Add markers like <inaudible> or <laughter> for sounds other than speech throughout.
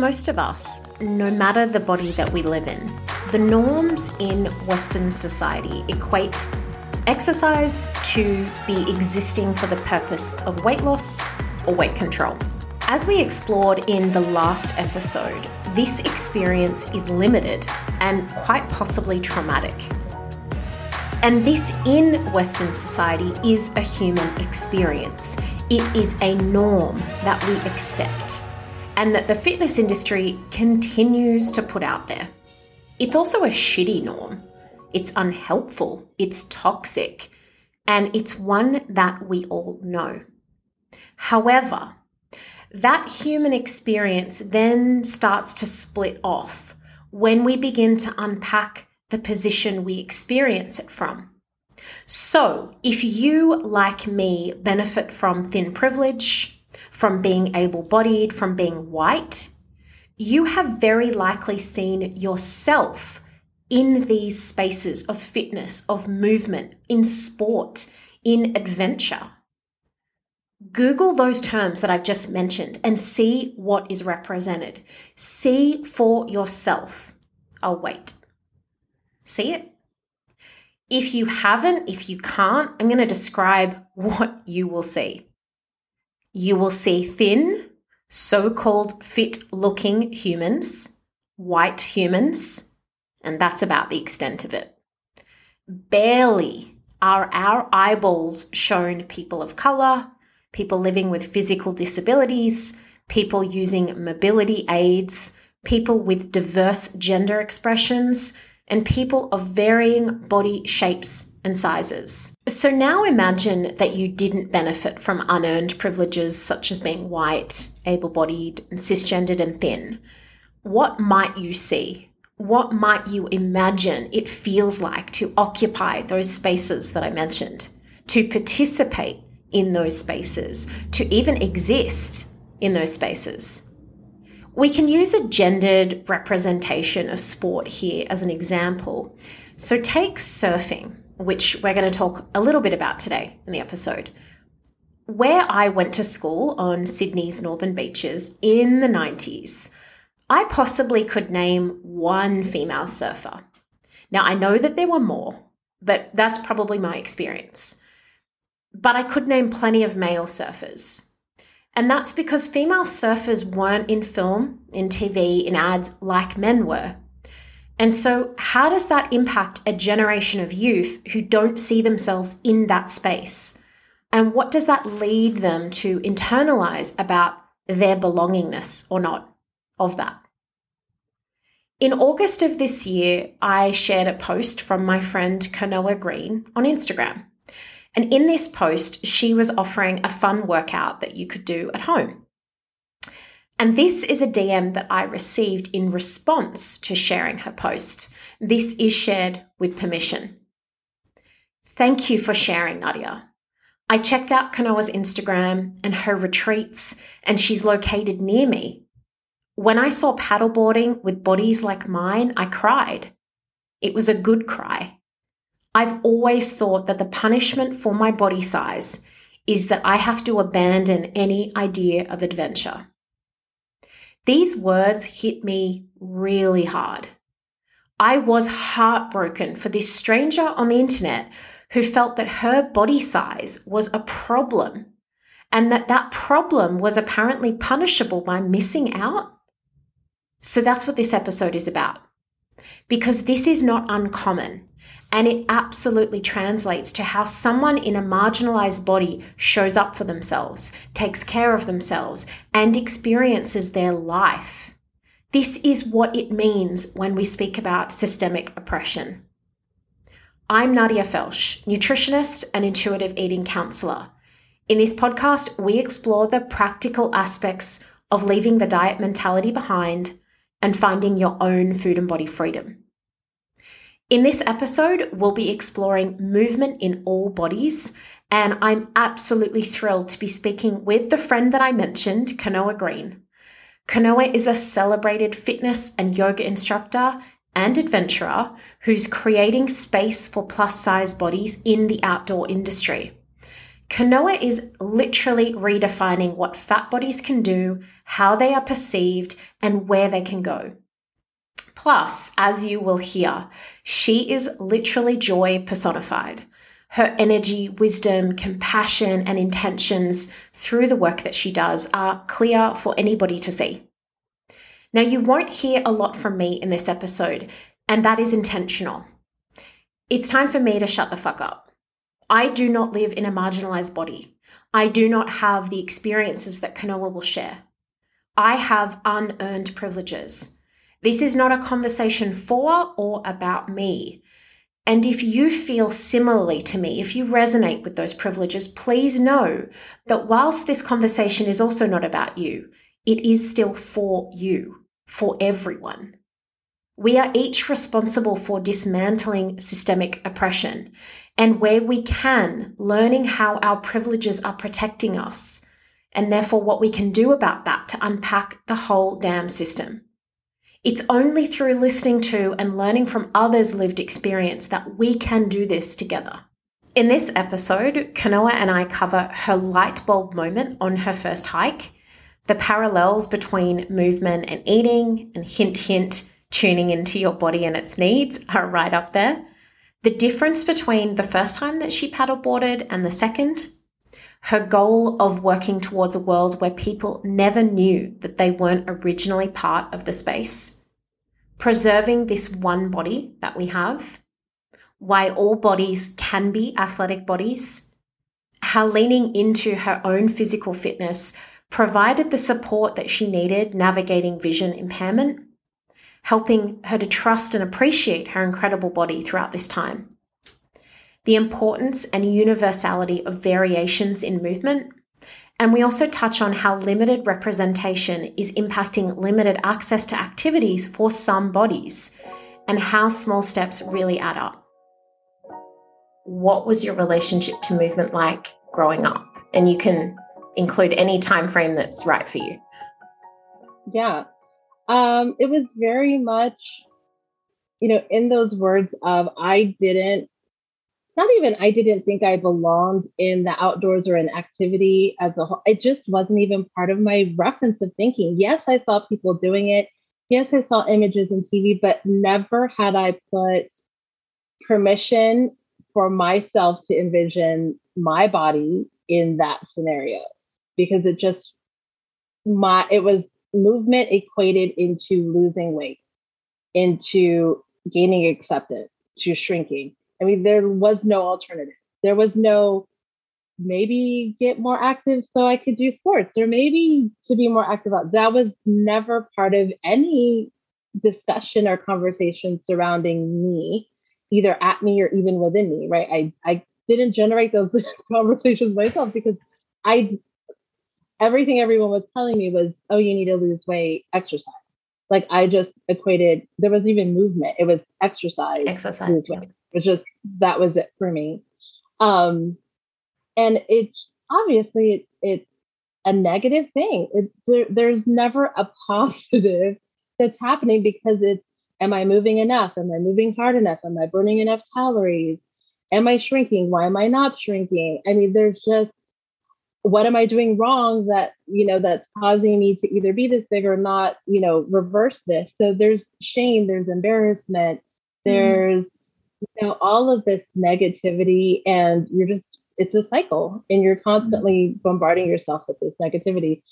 Most of us, no matter the body that we live in, the norms in Western society equate exercise to be existing for the purpose of weight loss or weight control. As we explored in the last episode, this experience is limited and quite possibly traumatic. And this in Western society is a human experience. It is a norm that we accept and that the fitness industry continues to put out there. It's also a shitty norm. It's unhelpful, it's toxic, and it's one that we all know. However, that human experience then starts to split off when we begin to unpack the position we experience it from. So, if you, like me, benefit from thin privilege, from being able bodied, from being white, you have very likely seen yourself in these spaces of fitness, of movement, in sport, in adventure. Google those terms that I've just mentioned and see what is represented. See for yourself. I'll wait. See it? If you haven't, if you can't, I'm going to describe <laughs> what you will see. You will see thin, so called fit looking humans, white humans, and that's about the extent of it. Barely are our eyeballs shown people of color, people living with physical disabilities, people using mobility aids, people with diverse gender expressions, and people of varying body shapes and sizes. So now imagine that you didn't benefit from unearned privileges such as being white, able bodied, and cisgendered and thin. What might you see? What might you imagine it feels like to occupy those spaces that I mentioned, to participate in those spaces, to even exist in those spaces. We can use a gendered representation of sport here as an example. So, take surfing, which we're going to talk a little bit about today in the episode. Where I went to school on Sydney's northern beaches in the 90s, I possibly could name one female surfer. Now, I know that there were more, but that's probably my experience. But I could name plenty of male surfers. And that's because female surfers weren't in film, in TV, in ads like men were. And so, how does that impact a generation of youth who don't see themselves in that space? And what does that lead them to internalize about their belongingness or not of that? In August of this year, I shared a post from my friend Kanoa Greene on Instagram. And in this post, she was offering a fun workout that you could do at home. And this is a DM that I received in response to sharing her post. This is shared with permission. Thank you for sharing, Nadia. I checked out Kanoa's Instagram and her retreats, and she's located near me. When I saw paddleboarding with bodies like mine, I cried. It was a good cry. I've always thought that the punishment for my body size is that I have to abandon any idea of adventure. These words hit me really hard. I was heartbroken for this stranger on the internet who felt that her body size was a problem and that that problem was apparently punishable by missing out. So that's what this episode is about. Because this is not uncommon and it absolutely translates to how someone in a marginalized body shows up for themselves, takes care of themselves, and experiences their life. This is what it means when we speak about systemic oppression. I'm Nadia Felsch, nutritionist and intuitive eating counselor. In this podcast, we explore the practical aspects of leaving the diet mentality behind and finding your own food and body freedom. In this episode, we'll be exploring movement in all bodies, and I'm absolutely thrilled to be speaking with the friend that I mentioned, Kanoa Greene. Kanoa is a celebrated fitness and yoga instructor and adventurer who's creating space for plus size bodies in the outdoor industry. Kanoa is literally redefining what fat bodies can do, how they are perceived, and where they can go. Plus, as you will hear, she is literally joy personified. Her energy, wisdom, compassion, and intentions through the work that she does are clear for anybody to see. Now, you won't hear a lot from me in this episode, and that is intentional. It's time for me to shut the fuck up. I do not live in a marginalized body. I do not have the experiences that Kanoa will share. I have unearned privileges. This is not a conversation for or about me. And if you feel similarly to me, if you resonate with those privileges, please know that whilst this conversation is also not about you, it is still for you, for everyone. We are each responsible for dismantling systemic oppression and where we can, learning how our privileges are protecting us, and therefore what we can do about that to unpack the whole damn system. It's only through listening to and learning from others' lived experience that we can do this together. In this episode, Kanoa and I cover her light bulb moment on her first hike, the parallels between movement and eating, and hint, hint, tuning into your body and its needs are right up there. The difference between the first time that she paddleboarded and the second, her goal of working towards a world where people never knew that they weren't originally part of the space, preserving this one body that we have, why all bodies can be athletic bodies, how leaning into her own physical fitness provided the support that she needed navigating vision impairment, helping her to trust and appreciate her incredible body throughout this time the importance and universality of variations in movement. And we also touch on how limited representation is impacting limited access to activities for some bodies and how small steps really add up. What was your relationship to movement like growing up? And you can include any time frame that's right for you. Yeah. Um, it was very much, you know, in those words of I didn't not even I didn't think I belonged in the outdoors or in activity as a whole. It just wasn't even part of my reference of thinking. Yes, I saw people doing it. Yes, I saw images in TV, but never had I put permission for myself to envision my body in that scenario because it just my it was movement equated into losing weight into gaining acceptance to shrinking I mean, there was no alternative. There was no maybe get more active so I could do sports or maybe to be more active. That was never part of any discussion or conversation surrounding me, either at me or even within me, right? I, I didn't generate those <laughs> conversations myself because I everything everyone was telling me was, oh, you need to lose weight, exercise. Like I just equated there was even movement. It was exercise. Exercise. Yeah. It was just that was it for me. Um, and it's obviously it, it's a negative thing. It, there, there's never a <laughs> positive that's happening because it's am I moving enough? Am I moving hard enough? Am I burning enough calories? Am I shrinking? Why am I not shrinking? I mean, there's just what am I doing wrong that, you know, that's causing me to either be this big or not, you know, reverse this. So there's shame, there's embarrassment, mm-hmm. there's you know all of this negativity and you're just it's a cycle and you're constantly bombarding yourself with this negativity.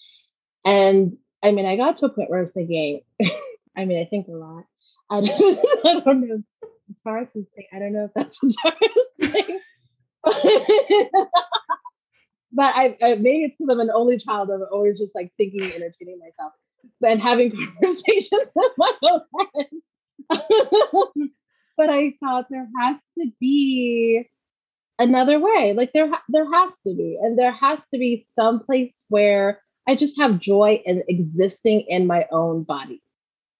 And i mean i got to a point where i was thinking <laughs> i mean i think a lot. I don't, <laughs> I don't know. Taurus's thing i don't know if that's a Taurus thing <laughs> but I, I maybe it's because I'm an only child. I'm always just like thinking, and entertaining myself, and having <laughs> conversations with my own friends <laughs> but I thought there has to be another way. Like there, there has to be, and there has to be some place where I just have joy in existing in my own body.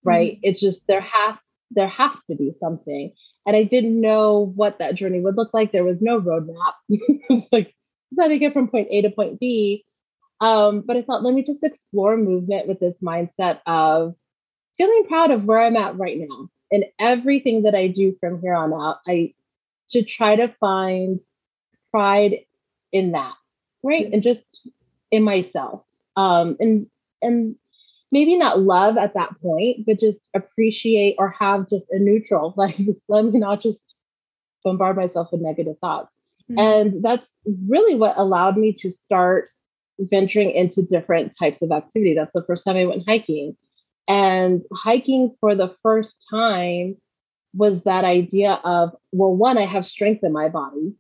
Right? Mm-hmm. It's just there has there has to be something, and I didn't know what that journey would look like. There was no roadmap. <laughs> like how to get from point A to point B. Um, but I thought, let me just explore movement with this mindset of feeling proud of where I'm at right now and everything that I do from here on out, I should try to find pride in that right? Mm-hmm. And just in myself. Um, and and maybe not love at that point, but just appreciate or have just a neutral, <laughs> like let me not just bombard myself with negative thoughts. Mm-hmm. And that's really what allowed me to start venturing into different types of activity. That's the first time I went hiking. And hiking for the first time was that idea of, well, one, I have strength in my body,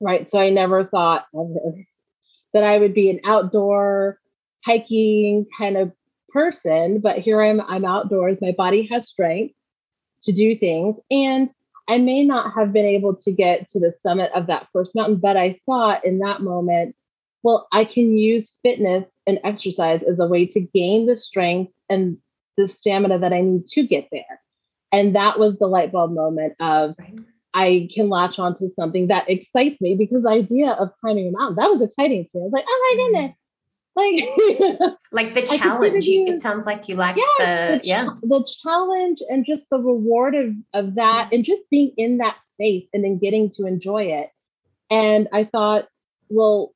right? So I never thought that I would be an outdoor hiking kind of person, but here I'm, I'm outdoors. My body has strength to do things. And I may not have been able to get to the summit of that first mountain, but I thought in that moment, well, I can use fitness and exercise as a way to gain the strength and the stamina that I need to get there. And that was the light bulb moment of I can latch onto something that excites me because the idea of climbing a mountain, that was exciting to me. I was like, oh my mm-hmm. goodness. Like, <laughs> like the challenge. You, it sounds like you liked the, the yeah. The challenge and just the reward of, of that and just being in that space and then getting to enjoy it. And I thought, well,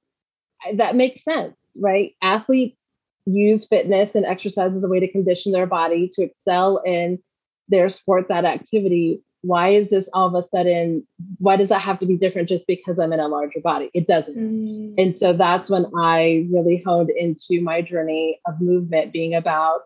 that makes sense, right? Athletes use fitness and exercise as a way to condition their body to excel in their sport, that activity. Why is this all of a sudden? Why does that have to be different just because I'm in a larger body? It doesn't. Mm. And so that's when I really honed into my journey of movement being about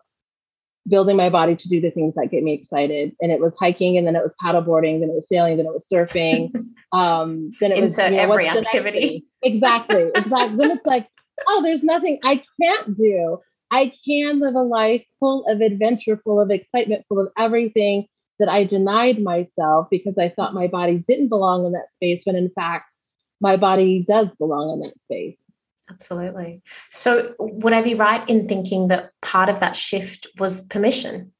building my body to do the things that get me excited. And it was hiking, and then it was paddleboarding, then it was sailing, then it was surfing. <laughs> Um, then it was you know, every activity. Exactly, exactly. then it's like, oh, there's nothing I can't do. I can live a life full of adventure, full of excitement, full of everything that I denied myself because I thought my body didn't belong in that space, when in fact, my body does belong in that space. Absolutely. So, would I be right in thinking that part of that shift was permission?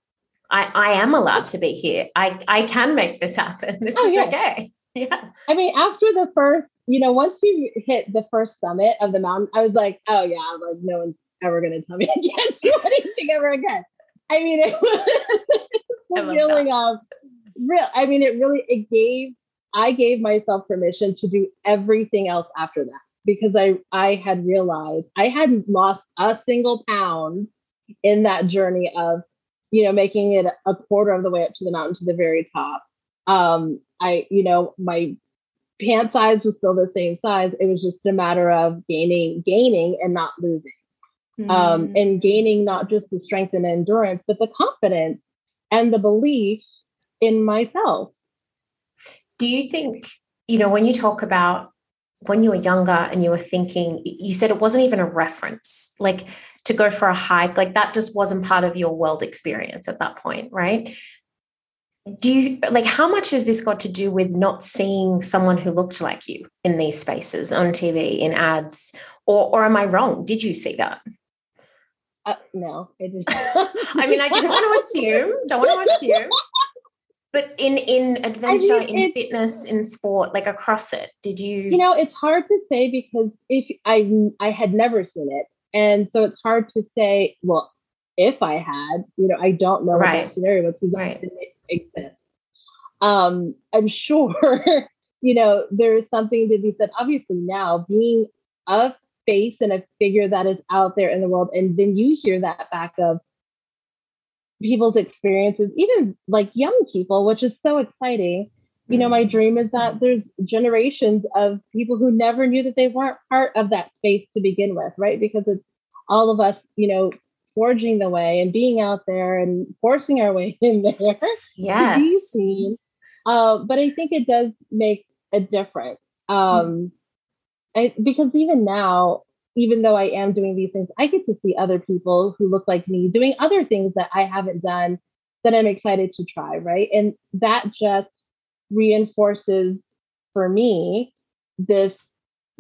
I, I am allowed to be here. I, I can make this happen. <laughs> This oh, is yeah. okay. <laughs> Yeah. I mean, after the first, you know, once you hit the first summit of the mountain, I was like, oh, yeah, like no one's ever going to tell me <laughs> I can't do anything ever again. I mean, it <laughs> was the feeling that. of real. I mean, it really, it gave, I gave myself permission to do everything else after that because I I had realized I hadn't lost a single pound in that journey of you know making it a quarter of the way up to the mountain to the very top. Um, I you know my pant size was still the same size. It was just a matter of gaining gaining and not losing. Mm. Um, and gaining not just the strength and endurance, but the confidence and the belief in myself. Do you think, you know, when you talk about when you were younger and you were thinking, you said it wasn't even a reference, like to go for a hike, like that just wasn't part of your world experience at that point, right? Do you like how much has this got to do with not seeing someone who looked like you in these spaces on TV, in ads, or or am I wrong? Did you see that? Uh, no, I didn't. <laughs> I mean, I didn't want to assume. Don't want to assume but in in adventure I mean, in fitness in sport like across it did you you know it's hard to say because if i i had never seen it and so it's hard to say well if i had you know i don't know right. what that scenario was because right. it didn't exist um i'm <laughs> sure you know there is something to be said obviously now being a face and a figure that is out there in the world and then you hear that back of people's experiences, even like young people, which is so exciting. You know, my mm-hmm. dream is that there's generations of people who never knew that they weren't part of that space to begin with, right? Because it's all of us, you know, forging the way and being out there and forcing our way <laughs> in there yes. to be seen. Uh, but I think it does make a difference. Um, I, because even now, even though I am doing these things, I get to see other people who look like me doing other things that I haven't done that I'm excited to try, right? And that just reinforces for me this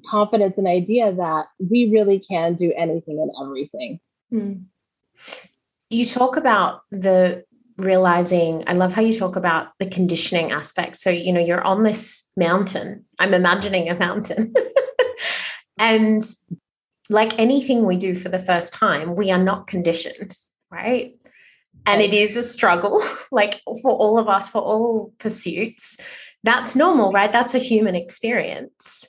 confidence and idea that we really can do anything and everything. Hmm. You talk about the realizing, I love how you talk about the conditioning aspect. So, you know, you're on this mountain. I'm imagining a mountain. <laughs> and like anything we do for the first time, we are not conditioned, right? And it is a struggle, <laughs> like for all of us, for all pursuits. That's normal, right? That's a human experience.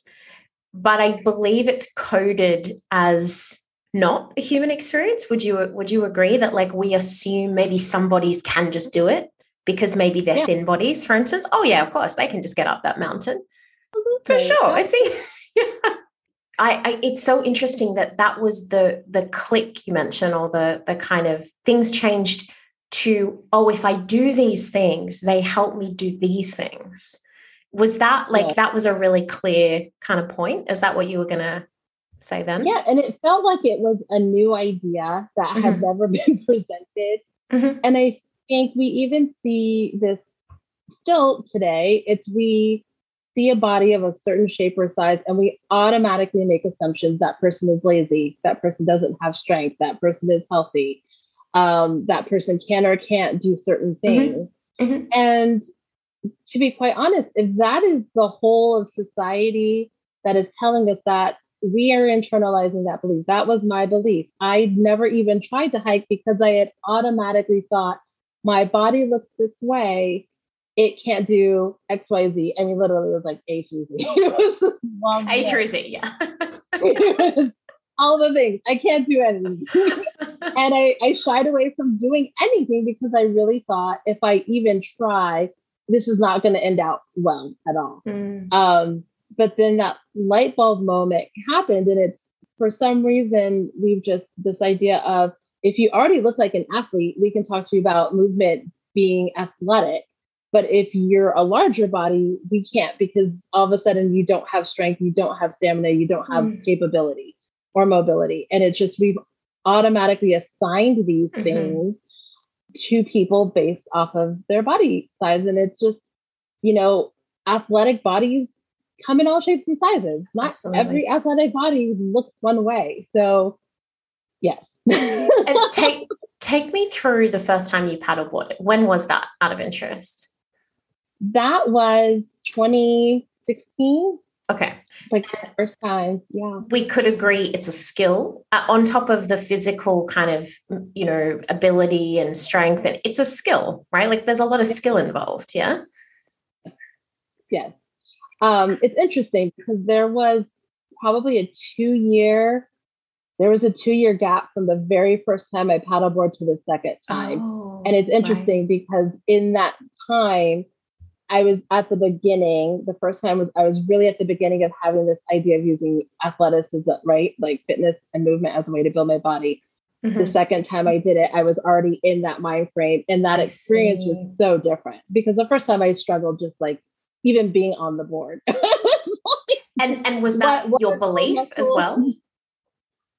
but I believe it's coded as not a human experience. Would you would you agree that like we assume maybe some bodies can just do it because maybe they're yeah. thin bodies, for instance? Oh yeah, of course they can just get up that mountain. For sure. It's yeah. <laughs> I, I, it's so interesting that that was the the click you mentioned or the the kind of things changed to oh if I do these things they help me do these things was that like yeah. that was a really clear kind of point is that what you were going to say then yeah and it felt like it was a new idea that mm-hmm. had never been <laughs> presented mm-hmm. and I think we even see this still today it's we see a body of a certain shape or size and we automatically make assumptions that person is lazy, that person doesn't have strength, that person is healthy, um, that person can or can't do certain mm-hmm. things. Mm-hmm. And to be quite honest, if that is the whole of society that is telling us that, we are internalizing that belief. That was my belief. I never even tried to hike because I had automatically thought my body looks this way it can't do X, Y, Z. I mean, literally, it was like A through Z. <laughs> it was A through Z, yeah. <laughs> all the things. I can't do anything. <laughs> and I, I shied away from doing anything because I really thought if I even try, this is not going to end out well at all. Mm. Um, but then that light bulb moment happened, and it's for some reason we've just this idea of if you already look like an athlete, we can talk to you about movement being athletic. But if you're a larger body, we can't because all of a sudden you don't have strength, you don't have stamina, you don't have mm. capability or mobility. And it's just we've automatically assigned these mm-hmm. things to people based off of their body size. And it's just, you know, athletic bodies come in all shapes and sizes. Not Absolutely. every athletic body looks one way. So, yes. and <laughs> take take me through the first time you paddleboarded. When was that out of interest? That was 2016. Okay. Like the first time. Yeah. We could agree it's a skill uh, on top of the physical kind of, you know, ability and strength. And it's a skill, right? Like there's a lot of skill involved. Yeah. Yes. Um, it's interesting because there was probably a two year, there was a two year gap from the very first time I paddleboard to the second time. Oh, and it's interesting because in that time, I was at the beginning. The first time was I was really at the beginning of having this idea of using athleticism, right, like fitness and movement as a way to build my body. Mm-hmm. The second time I did it, I was already in that mind frame, and that I experience see. was so different because the first time I struggled just like even being on the board. <laughs> and and was that what, your belief as well?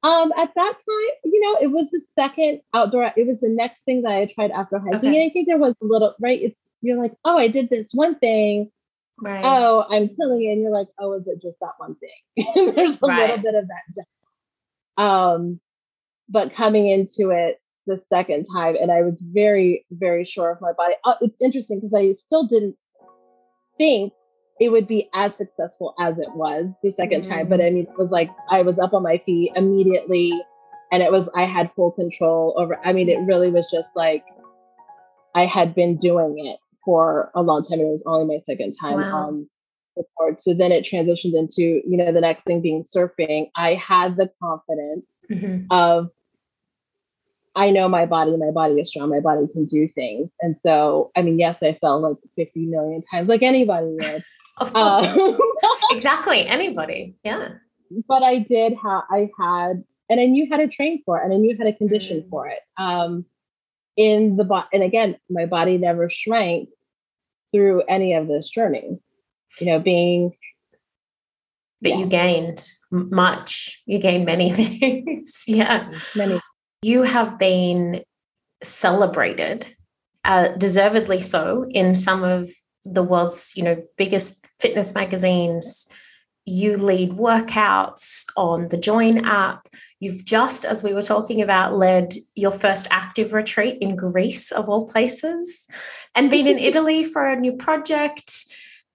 Um, at that time, you know, it was the second outdoor. It was the next thing that I tried after hiking, okay. and I think there was a little right. It's you're like, oh, I did this one thing. Right. Oh, I'm killing it. And you're like, oh, is it just that one thing? <laughs> There's a right. little bit of that. Um, but coming into it the second time, and I was very, very sure of my body. Uh, it's interesting because I still didn't think it would be as successful as it was the 2nd mm time. But I mean, it was like I was up on my feet immediately, and it was I had full control over. I mean, it really was just like I had been doing it for a long time. It was only my second time wow. on the board. So then it transitioned into, you know, the next thing being surfing. I had the confidence mm-hmm. of I know my body, my body is strong, my body can do things. And so, I mean, yes, I fell like 50 million times, like anybody would. <laughs> of course. Um, <laughs> exactly. Anybody. Yeah. But I did have, I had, and I knew how to train for it and I knew how to condition mm. for it. Um, in the body, and again, my body never shrank through any of this journey. You know, being. But yeah. you gained much. You gained many <laughs> things. yeah. Many. You have been celebrated, uh, deservedly so, in some of the world's, you know, biggest fitness magazines. You lead workouts on the Joyn app. You've just, as we were talking about, led your first active retreat in Greece, of all places, and been in <laughs> Italy for a new project,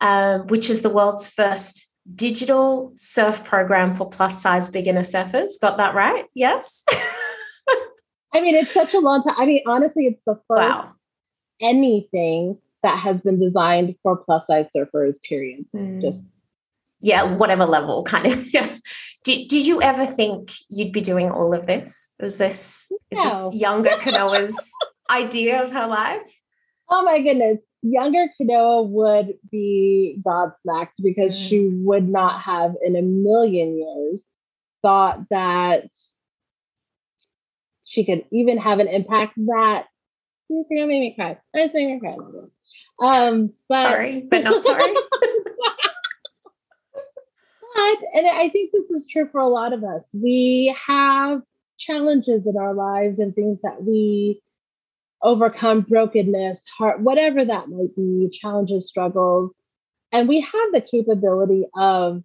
uh, which is the world's first digital surf program for plus size beginner surfers. Got that right? Yes. <laughs> I mean, it's such a long time. I mean, honestly, it's the first wow. anything that has been designed for plus size surfers, period. Mm. Just yeah, whatever level, kind of. <laughs> Yeah. Did Did you ever think you'd be doing all of this? Was this is this younger Kanoa's <laughs> idea of her life? Oh my goodness. Younger Kanoa would be godsmacked because mm. she would not have in a million years thought that she could even have an impact that you're gonna make me cry. I just made me cry. Um, but, sorry, but not sorry. <laughs> <laughs> but, and I think this is true for a lot of us. We have challenges in our lives and things that we overcome brokenness, heart, whatever that might be, challenges, struggles. And we have the capability of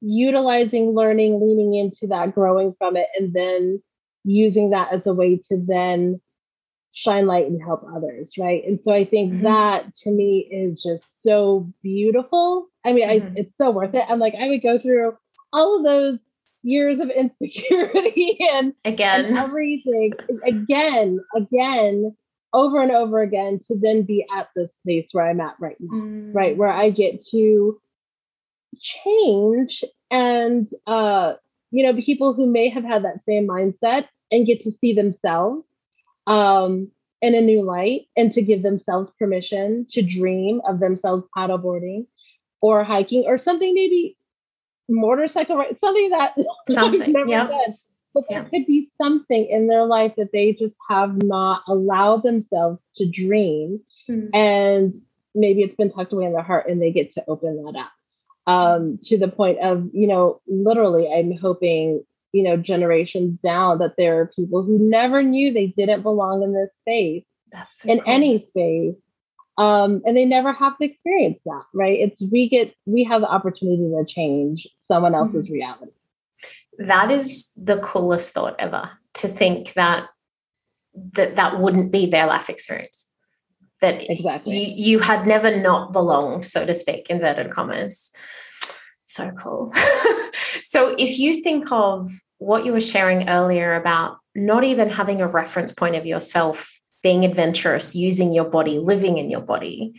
utilizing learning, leaning into that, growing from it, and then using that as a way to then shine light and help others right and so i think mm-hmm. that to me is just so beautiful i mean mm-hmm. I, it's so worth it i'm like i would go through all of those years of <laughs> insecurity and again and everything again again over and over again to then be at this place where i'm at right now mm. right where i get to change and uh you know people who may have had that same mindset and get to see themselves um, in a new light and to give themselves permission to dream of themselves paddleboarding or hiking or something maybe motorcycle ride, something that <laughs> something never yeah. done. But there could be something in their life that they just have not allowed themselves to dream. Mm-hmm. And maybe it's been tucked away in their heart and they get to open that up. Um, to the point of, you know, literally, I'm hoping you know generations down that there are people who never knew they didn't belong in this space That's so in cool. any space um, and they never have to experience that right? It's we get we have the opportunity to change someone else's mm-hmm. reality. That is the coolest thought ever to think that that that wouldn't be their life experience. That exactly. you, you had never not belonged so to speak inverted commas. So cool. <laughs> So if you think of what you were sharing earlier about not even having a reference point of yourself, being adventurous, using your body, living in your body,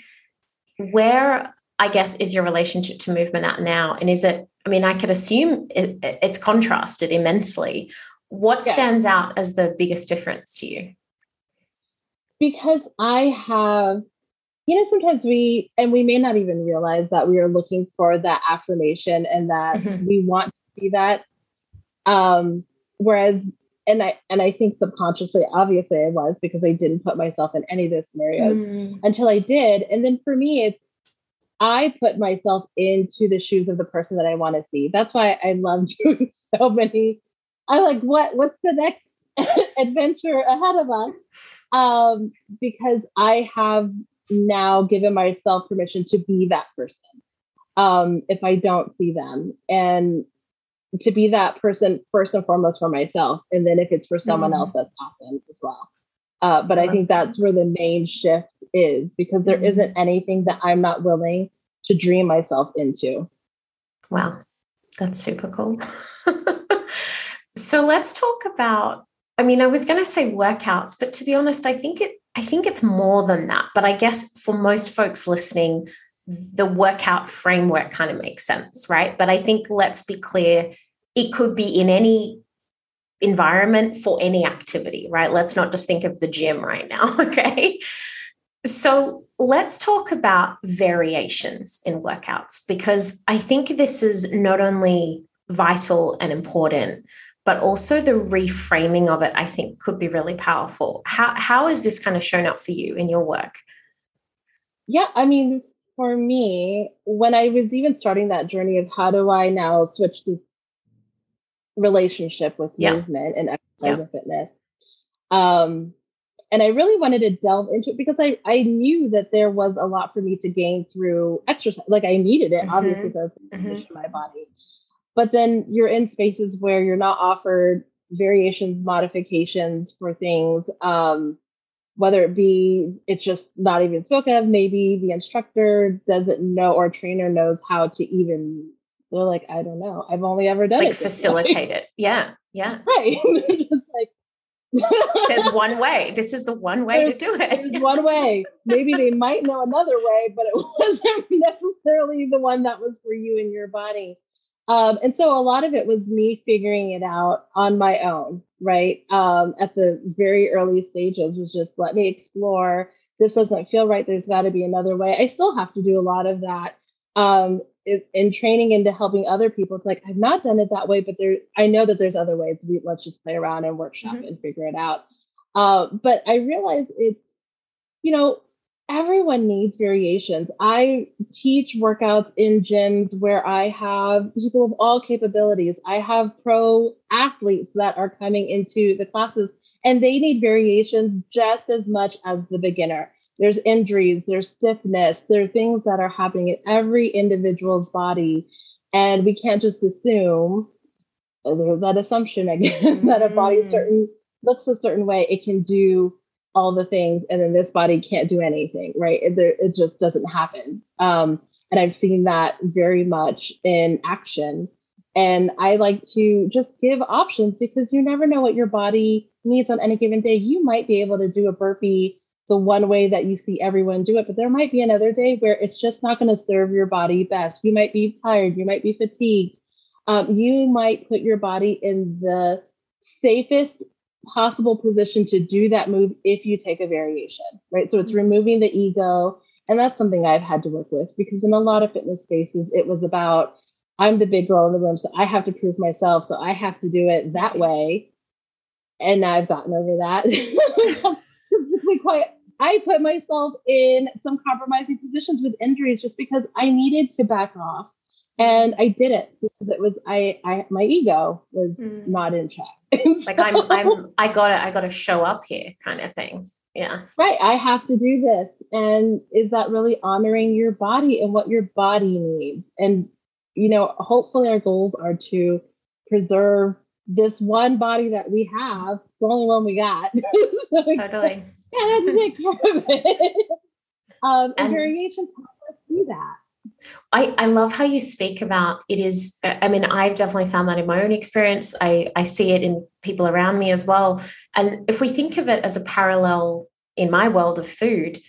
where I guess is your relationship to movement at now? And is it, I mean, I could assume it, it's contrasted immensely. What yeah. stands out as the biggest difference to you? Because I have you know, sometimes we, and we may not even realize that we are looking for that affirmation and that mm-hmm. we want to see that. Um, whereas, and I, and I think subconsciously, obviously I was because I didn't put myself in any of those scenarios mm. until I did. And then for me, it's, I put myself into the shoes of the person that I want to see. That's why I love <laughs> doing so many. I'm like, what, what's the next <laughs> adventure ahead of us? Um, because I have now given myself permission to be that person um, if I don't see them and to be that person first and foremost for myself. And then if it's for someone mm-hmm. else, that's awesome as well. Uh, but I think that's where the main shift is because there mm-hmm. not anything that I'm not willing to dream myself into. Wow, that's super cool. <laughs> so let's talk about. I mean, I was going to say workouts, but to be honest, I think it I think it's more than that. But I guess for most folks listening, the workout framework kind of makes sense, right? But I think let's be clear it could be in any environment for any activity, right? Let's not just think of the gym right now, <laughs> okay? So let's talk about variations in workouts because I think this is not only vital and important, but also the reframing of it, I think, could be really powerful. How how has this kind of shown up for you in your work? Yeah, I mean, for me, when I was even starting that journey of how do I now switch this relationship with yeah. movement and exercise yeah. and fitness, um, and I really wanted to delve into it because I I knew that there was a lot for me to gain through exercise. Like I needed it, mm-hmm. obviously, because mm-hmm. my body but then you're in spaces where you're not offered variations modifications for things um, whether it be it's just not even spoken of maybe the instructor doesn't know or trainer knows how to even they're like i don't know i've only ever done like it facilitate it yeah yeah <laughs> right <laughs> like there's <laughs> one way. This is the one way there's, to do it. There's one way. Maybe they might know another way, but it wasn't necessarily the one that was for you and your body. Um, and so a lot of it was me figuring it out on my own, right? Um, at the very early stages was just let me explore. This doesn't feel right. There's got to be another way. I still have to do a lot of that um, in training into helping other people. It's like I've not done it that way, but there I know that there's other ways. We let's just play around and workshop mm-hmm. and figure it out. Uh, but I realize it's you know everyone needs variations. I teach workouts in gyms where I have people of all capabilities. I have pro athletes that are coming into the classes and they need variations just as much as the beginner. There's injuries, there's stiffness, there are things that are happening in every individual's body. And we can't just assume there's that assumption again <laughs> that a body mm. certain looks a certain way, it can do all the things and then this body can't do anything right? It, there, it just doesn't happen. Um, and i've seen that very much in action. And i like to just give options because you never know what your body needs on any given day. You might be able to do a burpee the one way that you see everyone do it but there might be another day where it's just not going to serve your body best. You might be tired you might be fatigued. Um, you might put your body in the safest possible position to do that move if you take a variation, right? So it's mm-hmm. removing the ego. And that's something I've had to work with because in a lot of fitness spaces, it was about I'm the big girl in the room, so I have to prove myself. So I have to do it that way. And now I've gotten over that. <laughs> quite, I put myself in some compromising positions with injuries just because I needed to back off and I did it because it was I, I my ego was mm. not in check. <laughs> like I'm I'm I gotta I gotta show up here kind of thing. Yeah. Right. I have to do this. And is that really honoring your body and what your body needs? And you know, hopefully our goals are to preserve this one body that we have. The only one we got. <laughs> totally. yeah, that's a big part of it. <laughs> Um, and, and variations help us do that. I, I love how you speak about it is i mean i've definitely found that in my own experience. I, I see it in people around me as well. And if we think of it as a parallel in my world of food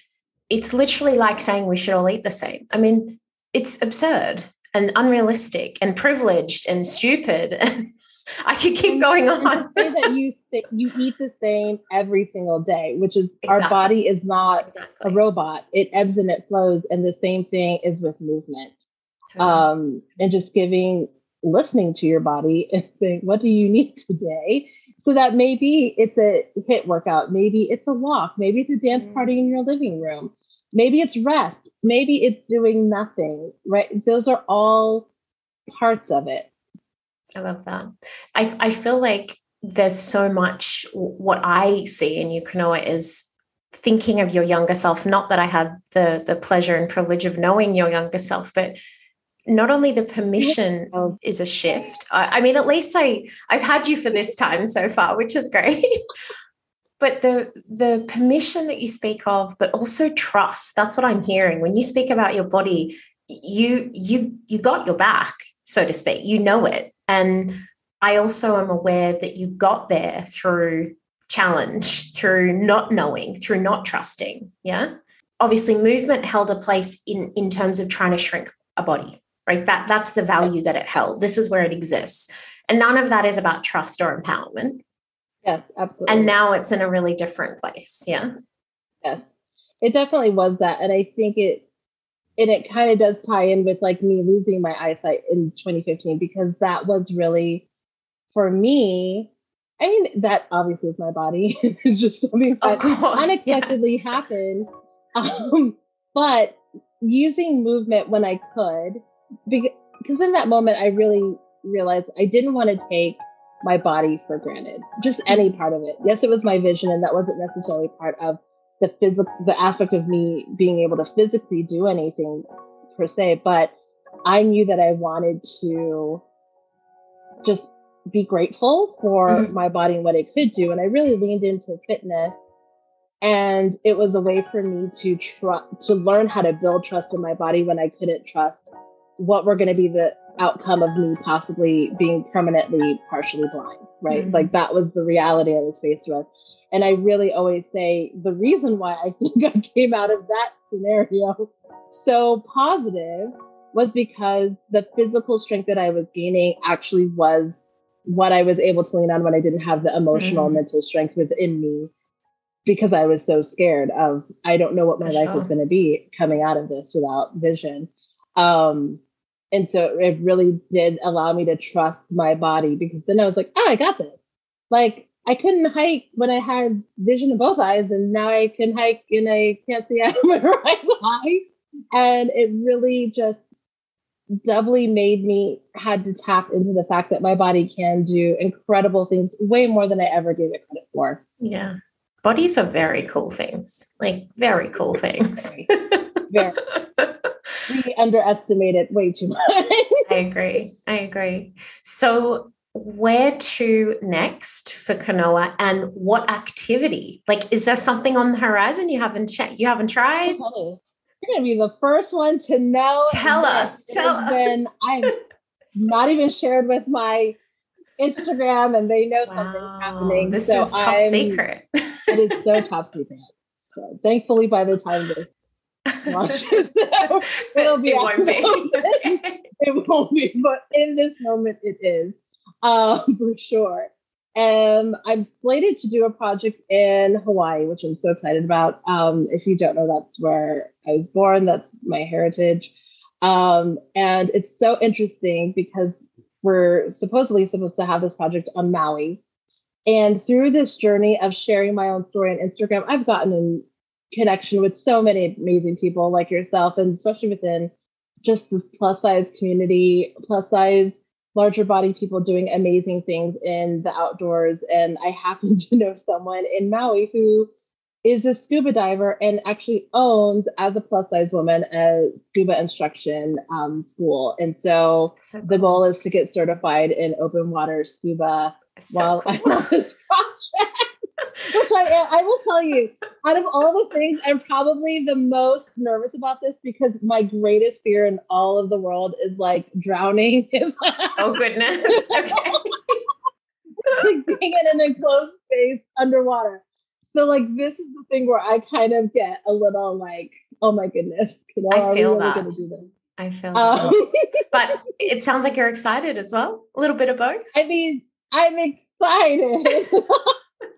it's literally like saying we should all eat the same. I mean it's absurd and unrealistic and privileged and stupid <laughs> I could keep going on. say that you <laughs> you eat the same every single day, which is exactly. our body is not exactly. a robot. It ebbs and it flows, and the same thing is with movement. Totally. Um, and just giving, listening to your body <laughs> and saying, "What do you need today?" So that maybe it's a HIIT workout, maybe it's a walk, maybe it's a dance mm. party in your living room, maybe it's rest, maybe it's doing nothing. Right? Those are all parts of it I love that. I, I feel like there's so much what I see in you Kanoa is thinking of your younger self. Not that I had the the pleasure and privilege of knowing your younger self, but not only the permission oh. is a shift. I, I mean, at least I I've had you for this time so far, which is great. <laughs> but the the permission that you speak of, but also trust. That's what I'm hearing when you speak about your body. You you you got your back, so to speak. You know it and I also am aware that you got there through challenge, through not knowing, through not trusting. Yeah. Obviously, movement held a place in, in terms of trying to shrink a body, right? That that's the value that it held. This is where it exists. And none of that is about trust or empowerment. Yes, absolutely. And now it's in a really different place. Yeah. Yes. It definitely was that. And I think it and it kind of does tie in with like me losing my eyesight in 2015 because that was really for me i mean that obviously is my body. <laughs> Just something that unexpectedly yeah. happened. Um, but using movement when i could because in that moment i really realized i didn't want to take my body for granted just any part of it. Yes it was my vision and that wasn't necessarily part of the physical the aspect of me being able to physically do anything per se but i knew that i wanted to just be grateful for mm-hmm. my body and what it could do and i really leaned into fitness and it was a way for me to try to learn how to build trust in my body when i couldn't trust what were going to be the outcome of me possibly being permanently partially blind, right? Mm-hmm. Like that was the reality I was faced with. And I really always say the reason why I <laughs> think I came out of that scenario so positive was because the physical strength that I was gaining actually was what I was able to lean on when I didn't have the emotional mm-hmm. mental strength within me because I was so scared of I don't know what my For life sure. is going to be coming out of this without vision. Um, and so it really did allow me to trust my body because then I was like, oh, I got this. Like I couldn't hike when I had vision in both eyes, and now I can hike and I can't see <laughs> out of my right eye. And it really just doubly made me had to tap into the fact that my body can do incredible things way more than I ever gave it credit for. Yeah. Bodies are very cool things, like very cool things. very. <laughs> We underestimate it way too much. I agree. I agree. So, where to next for Kanoa and what activity? Like, is there something on the horizon you haven't checked? You haven't tried? You're gonna be the first one to know. Tell us. Tell us. Then I'm not even shared with my Instagram, and they know wow. something's happening. This so is top I'm, secret. it is so top secret. So thankfully, by the time this launches, <laughs> <laughs> it'll be. It won't be. <laughs> it won't be, but in this moment, it is um, <laughs> for sure. And I'm slated to do a project in Hawaii, which I'm so excited about. Um, if you don't know, that's where I was born. That's my heritage. Um, and it's so interesting because we're supposedly supposed to have this project on Maui. And through this journey of sharing my own story on Instagram, I've gotten in connection with so many amazing people like yourself, and especially within just this plus size community, plus size larger body people doing amazing things in the outdoors. And I happen <laughs> to know someone in Maui who is a scuba diver and actually owns, as a plus size woman, a scuba instruction um, school. And so, so cool. the goal is to get certified in open water scuba so while cool. I'm on this <laughs> project. Which I am. I will tell you, out of all the things, I'm probably the most nervous about this because my greatest fear in all of the world is like drowning. <laughs> oh goodness. <laughs> Okay. like being in an enclosed space underwater. So like this is the thing where I kind of get a little like, oh my goodness, you know, I feel really that. Do this? I feel um, <laughs> but it sounds like you're excited as well. A little bit of both. I mean, I'm excited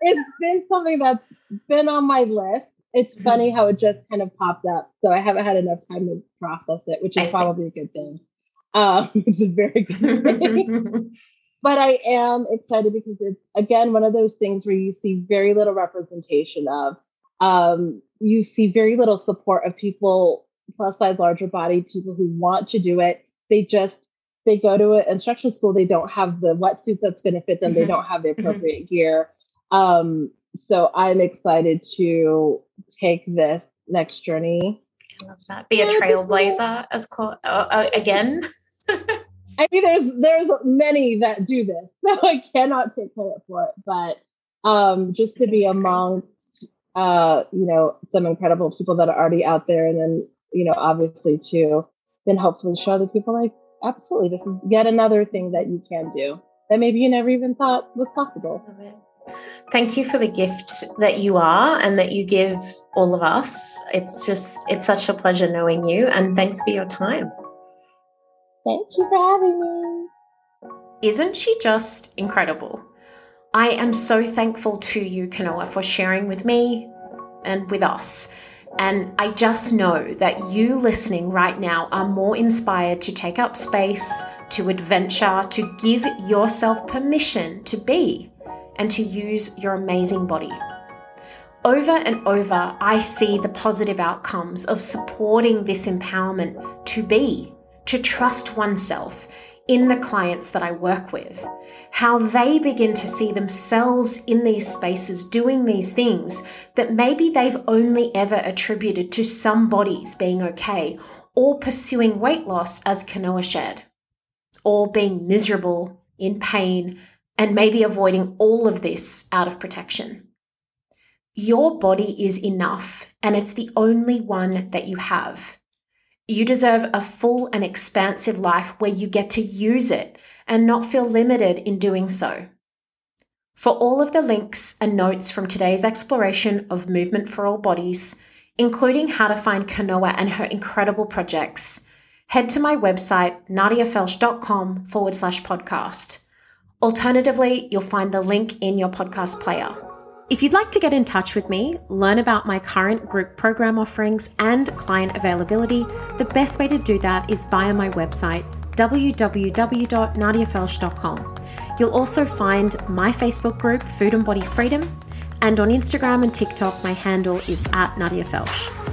it's been something that's been on my list. It's funny how it just kind of popped up. So I haven't had enough time to process it, which is probably a good thing. Um, <laughs> it's a very good thing. <laughs> but I am excited because it's again one of those things where you see very little representation of. Um, you see very little support of people plus size, larger body people who want to do it. They just they go to an instruction school. They don't have the wetsuit that's going to fit them. Mm-hmm. They don't have the mm-hmm. appropriate mm-hmm. gear. Um, so I'm excited to take this next journey. I love that. Be a trailblazer as called uh, uh, again. <laughs> I mean, there's there's many that do this, <laughs> so I cannot take credit for it. But um, just to be amongst uh, you know some incredible people that are already out there, and then you know obviously to then hopefully show other people like absolutely this is yet another thing that you can do that maybe you never even thought was possible. Thank you for the gift that you are and that you give all of us. It's just, it's such a pleasure knowing you. And thanks for your time. Thank you for having me. Isn't she just incredible? I am so thankful to you, Kanoa, for sharing with me and with us. And I just know that you listening right now are more inspired to take up space, to adventure, to give yourself permission to be and to use your amazing body. Over and over, I see the positive outcomes of supporting this empowerment to be, to trust oneself in the clients that I work with. How they begin to see themselves in these spaces doing these things that maybe they've only ever attributed to some bodies being okay or pursuing weight loss as Kanoa shared, or being miserable, in pain, and maybe avoiding all of this out of protection. Your body is enough, and it's the only one that you have. You deserve a full and expansive life where you get to use it and not feel limited in doing so. For all of the links and notes from today's exploration of movement for all bodies, including how to find Kanoa and her incredible projects, head to my website, nadiafelsch.com forward slash podcast. Alternatively, you'll find the link in your podcast player. If you'd like to get in touch with me, learn about my current group program offerings and client availability, the best way to do that is via my website, www.nadiafelsch.com. You'll also find my Facebook group, Food and Body Freedom, and on Instagram and TikTok, my handle is at Nadia Felsch.